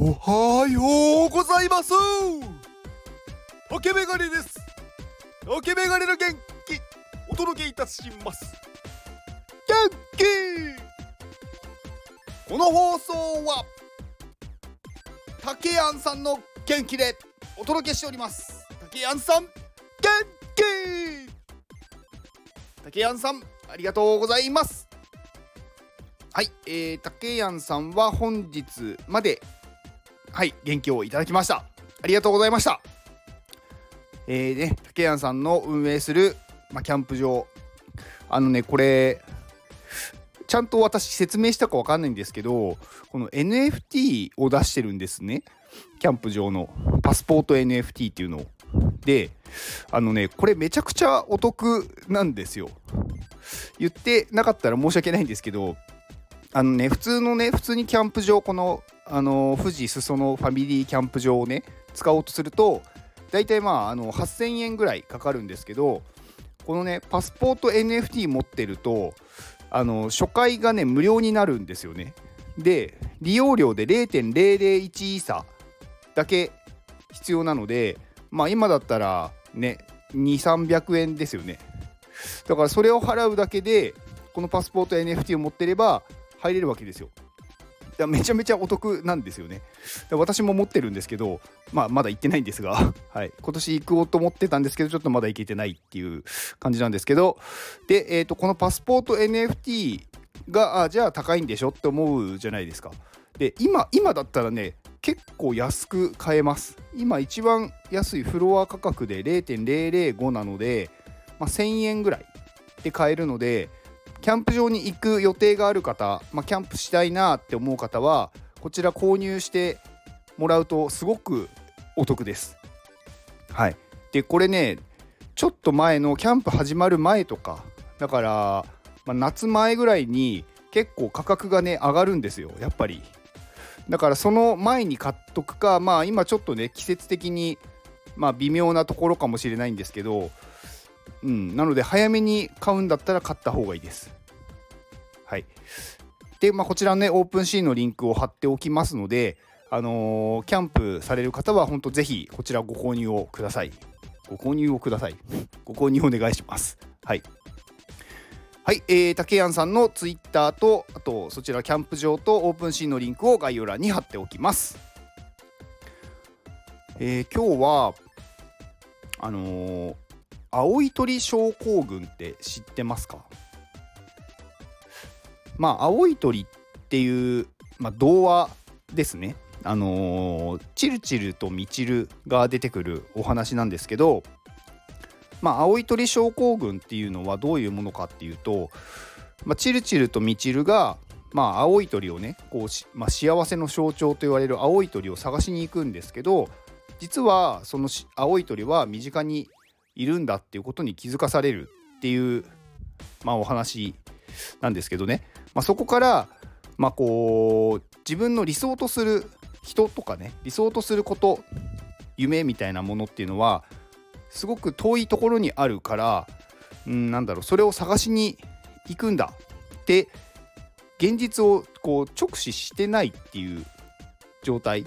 おはようございます。竹メガネです。竹メガネの元気。お届けいたします。元気。この放送は竹やんさんの元気でお届けしております。竹やんさん元気。竹やんさんありがとうございます。はい、えー、竹やんさんは本日まではい元気をいただきました。ありがとうございました。えーね竹やんさんの運営する、ま、キャンプ場。あのねこれちゃんと私説明したかわかんないんですけどこの NFT を出してるんですね。キャンプ場の。パスポート NFT っていうのを。であのねこれめちゃくちゃお得なんですよ。言ってなかったら申し訳ないんですけどあのね普通のね普通にキャンプ場このあの富士裾野ファミリーキャンプ場をね使おうとすると大体まああの8000円ぐらいかかるんですけどこのねパスポート NFT 持ってるとあの初回がね無料になるんですよね。で利用料で0.001イーサだけ必要なのでまあ今だったらね2300円ですよね。だからそれを払うだけでこのパスポート NFT を持ってれば入れるわけですよ。だめちゃめちゃお得なんですよね。私も持ってるんですけど、まあ、まだ行ってないんですが、はい、今年行こうと思ってたんですけど、ちょっとまだ行けてないっていう感じなんですけど、で、えーと、このパスポート NFT が、あじゃあ高いんでしょって思うじゃないですか。で、今、今だったらね、結構安く買えます。今一番安いフロア価格で0.005なので、まあ、1000円ぐらいで買えるので、キャンプ場に行く予定がある方、まあ、キャンプしたいなって思う方はこちら購入してもらうとすごくお得です。はい、でこれねちょっと前のキャンプ始まる前とかだから、まあ、夏前ぐらいに結構価格がね上がるんですよやっぱり。だからその前に買っとくかまあ今ちょっとね季節的にまあ微妙なところかもしれないんですけどうん、なので早めに買うんだったら買った方がいいです。はい。で、まあ、こちらね、オープンシーンのリンクを貼っておきますので、あのー、キャンプされる方は、本当ぜひこちらご購入をください。ご購入をください。ご購入お願いします。はい。はい、えー、竹谷さんのツイッターと、あとそちらキャンプ場とオープンシーンのリンクを概要欄に貼っておきます。えー、今日は、あのー、青い鳥症候群って知ってますか？まあ青い鳥っていう、まあ、童話ですね。あのー、チルチルとミチルが出てくるお話なんですけどまあ青い鳥症候群っていうのはどういうものかっていうと、まあ、チルチルとミチルがまあ青い鳥をねこう、まあ、幸せの象徴と言われる青い鳥を探しに行くんですけど実はその青い鳥は身近にいるんだっていうことに気づかされるっていう、まあ、お話なんですけどね、まあ、そこから、まあ、こう自分の理想とする人とかね理想とすること夢みたいなものっていうのはすごく遠いところにあるから、うん、なんだろうそれを探しに行くんだって現実をこう直視してないっていう状態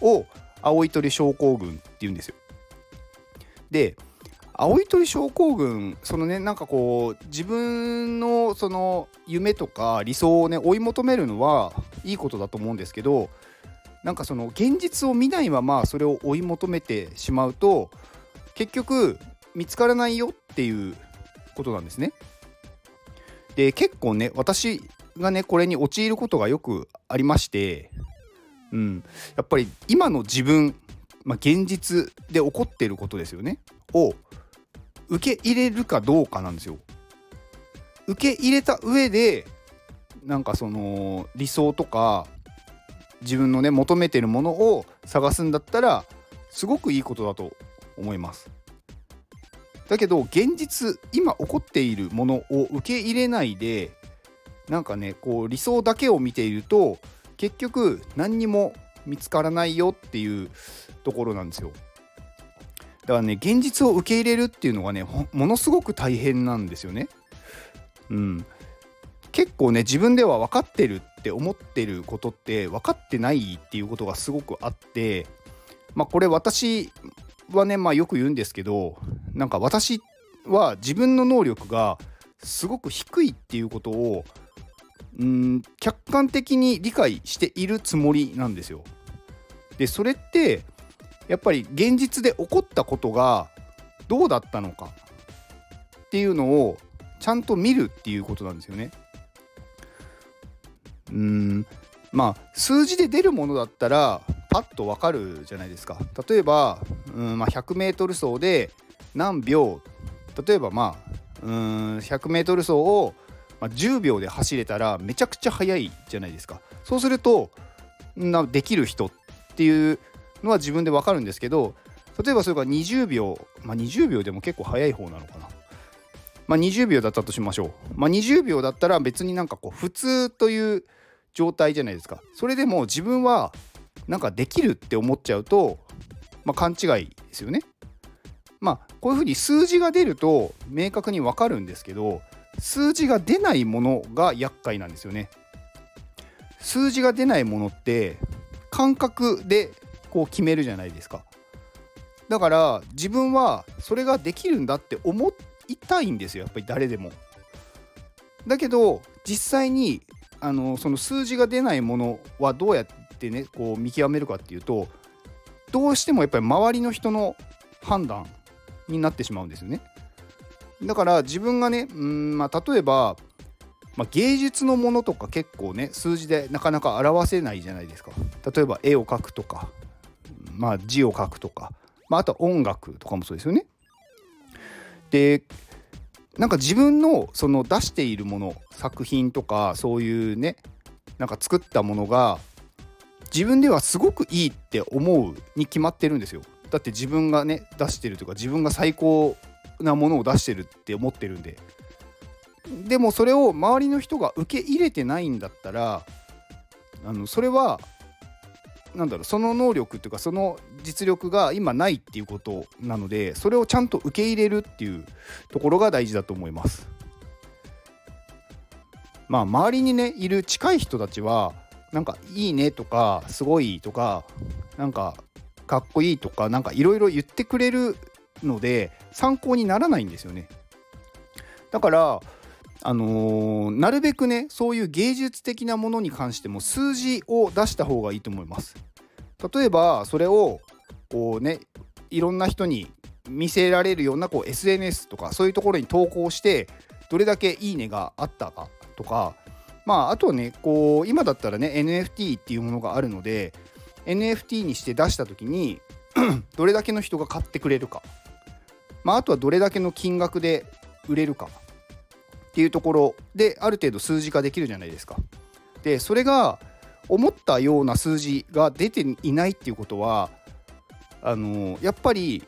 を青い鳥症候群っていうんですよ。で青い鳥症候群そのねなんかこう自分のその夢とか理想をね追い求めるのはいいことだと思うんですけどなんかその現実を見ないままそれを追い求めてしまうと結局見つからないよっていうことなんですね。で結構ね私がねこれに陥ることがよくありまして、うん、やっぱり今の自分、まあ、現実で起こっていることですよねを受け入れるかどうかなんですよ。受け入れた上でなんかその理想とか自分のね求めてるものを探すんだったらすごくいいことだと思います。だけど現実今起こっているものを受け入れないでなんかねこう理想だけを見ていると結局何にも見つからないよっていうところなんですよ。だからね現実を受け入れるっていうのがねものすごく大変なんですよね。うん、結構ね自分では分かってるって思ってることって分かってないっていうことがすごくあってまあこれ私はねまあよく言うんですけどなんか私は自分の能力がすごく低いっていうことをうん客観的に理解しているつもりなんですよ。でそれってやっぱり現実で起こったことがどうだったのかっていうのをちゃんと見るっていうことなんですよね。うんまあ数字で出るものだったらパッとわかるじゃないですか。例えばうん、まあ、100m 走で何秒例えばまあうん 100m 走を、まあ、10秒で走れたらめちゃくちゃ速いじゃないですか。そうするとなできる人っていうのは自分でわかるんですけど例えばそれが20秒まあ20秒でも結構速い方なのかな。まあ、20秒だったとしましょう。まあ、20秒だったら別になんかこう普通という状態じゃないですか。それでも自分はなんかできるって思っちゃうと、まあ、勘違いですよね。まあこういうふうに数字が出ると明確にわかるんですけど数字が出ないものが厄介なんですよね。数字が出ないものって感覚でこう決めるじゃないですか。だから自分はそれができるんだって思いたいんですよやっぱり誰でも。だけど実際にあのその数字が出ないものはどうやってねこう見極めるかっていうとどうしてもやっぱり周りの人の判断になってしまうんですよね。だから自分がねうんまあ例えばまあ、芸術のものとか結構ね数字でなかなか表せないじゃないですか例えば絵を描くとか、まあ、字を書くとか、まあ、あとは音楽とかもそうですよね。でなんか自分のその出しているもの作品とかそういうねなんか作ったものが自分ではすごくいいって思うに決まってるんですよ。だって自分がね出してるというか自分が最高なものを出してるって思ってるんで。でもそれを周りの人が受け入れてないんだったらあのそれはなんだろうその能力っていうかその実力が今ないっていうことなのでそれをちゃんと受け入れるっていうところが大事だと思います。まあ周りにねいる近い人たちはなんかいいねとかすごいとかなんかかっこいいとかなんかいろいろ言ってくれるので参考にならないんですよね。だからあのー、なるべくねそういう芸術的なものに関しても数字を出した方がいいと思います。例えばそれをこうねいろんな人に見せられるようなこう SNS とかそういうところに投稿してどれだけいいねがあったかとかまああとねこう今だったらね NFT っていうものがあるので NFT にして出した時にどれだけの人が買ってくれるかまああとはどれだけの金額で売れるかっていうところである程度数字化できるじゃないですか。でそれが思ったような数字が出ていないっていうことはあのやっぱり、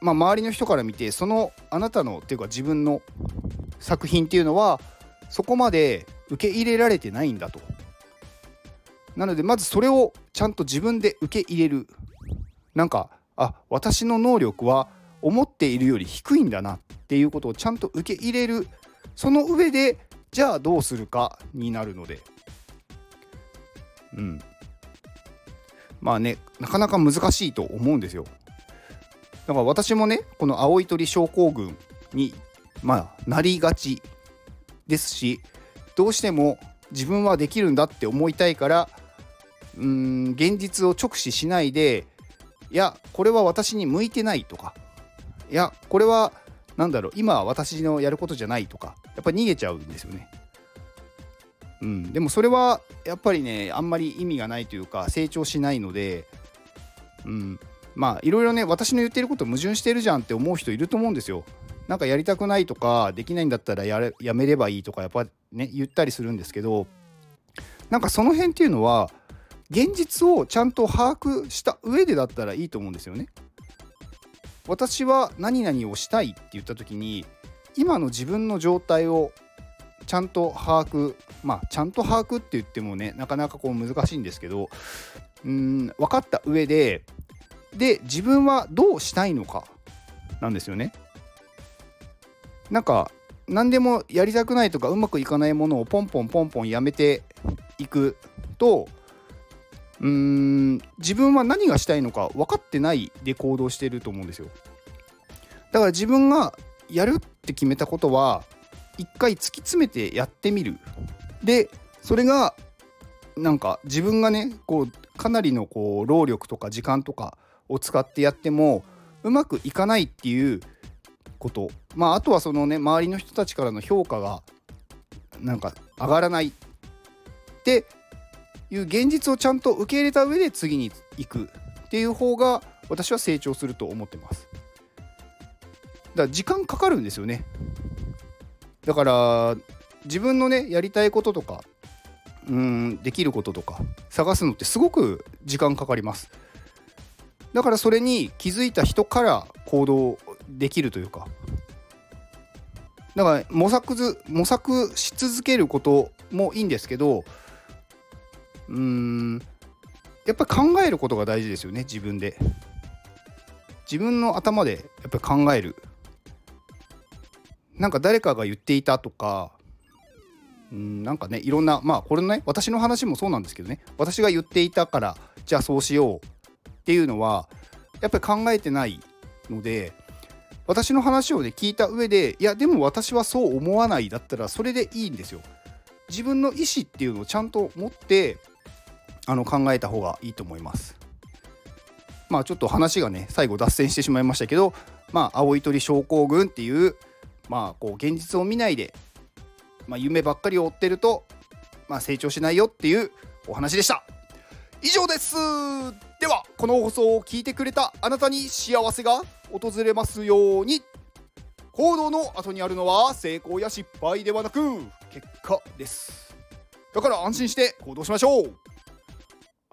まあ、周りの人から見てそのあなたのっていうか自分の作品っていうのはそこまで受け入れられてないんだと。なのでまずそれをちゃんと自分で受け入れる。なんかあ私の能力は思っているより低いんだなっっていうことをちゃんと受け入れる。その上でじゃあどうするかになるので。うん。まあねなかなか難しいと思うんですよ。だから私もねこの青い鳥症候群にまあなりがちですしどうしても自分はできるんだって思いたいからうーん現実を直視しないでいやこれは私に向いてないとかいやこれは何だろう今は私のやることじゃないとかやっぱり逃げちゃうんですよね。うん、でもそれはやっぱりねあんまり意味がないというか成長しないので、うん、まあいろいろね私の言ってること矛盾してるじゃんって思う人いると思うんですよ。なんかやりたくないとかできないんだったらやれやめればいいとかやっぱね言ったりするんですけどなんかその辺っていうのは現実をちゃんと把握した上でだったらいいと思うんですよね。私は何々をしたいって言った時に今の自分の状態をちゃんと把握まあちゃんと把握って言ってもねなかなかこう難しいんですけどうん分かった上でで自分はどうしたいのかなんですよね。なんか何でもやりたくないとかうまくいかないものをポンポンポンポンやめていくとうーん自分は何がしたいのか分かってないで行動してると思うんですよ。だから自分がやるって決めたことは一回突き詰めてやってみる。でそれがなんか自分がねこうかなりのこう労力とか時間とかを使ってやってもうまくいかないっていうこと。まああとはそのね周りの人たちからの評価がなんか上がらない。っていう現実をちゃんと受け入れた上で次に行くっていう方が私は成長すると思ってます。だから時間かかるんですよね。だから自分のねやりたいこととかうんできることとか探すのってすごく時間かかります。だからそれに気づいた人から行動できるというか。だから模索ず模索し続けることもいいんですけどうん。やっぱり考えることが大事ですよね自分で。自分の頭でやっぱり考える。なんか誰かが言っていたとか。うんなんかねいろんなまあこれね私の話もそうなんですけどね。私が言っていたからじゃあそうしようっていうのはやっぱり考えてないので私の話をね聞いた上でいやでも私はそう思わないだったらそれでいいんですよ。自分の意思っていうのをちゃんと持ってあの考えた方がいいと思います。まあちょっと話がね最後脱線してしまいましたけどまあ青い鳥症候群っていうまあこう現実を見ないで、まあ、夢ばっかりを追ってると、まあ、成長しないよっていうお話でした。以上ですではこの放送を聞いてくれたあなたに幸せが訪れますように行動の後にあるのは成功や失敗ではなく結果ですだから安心して行動しましょう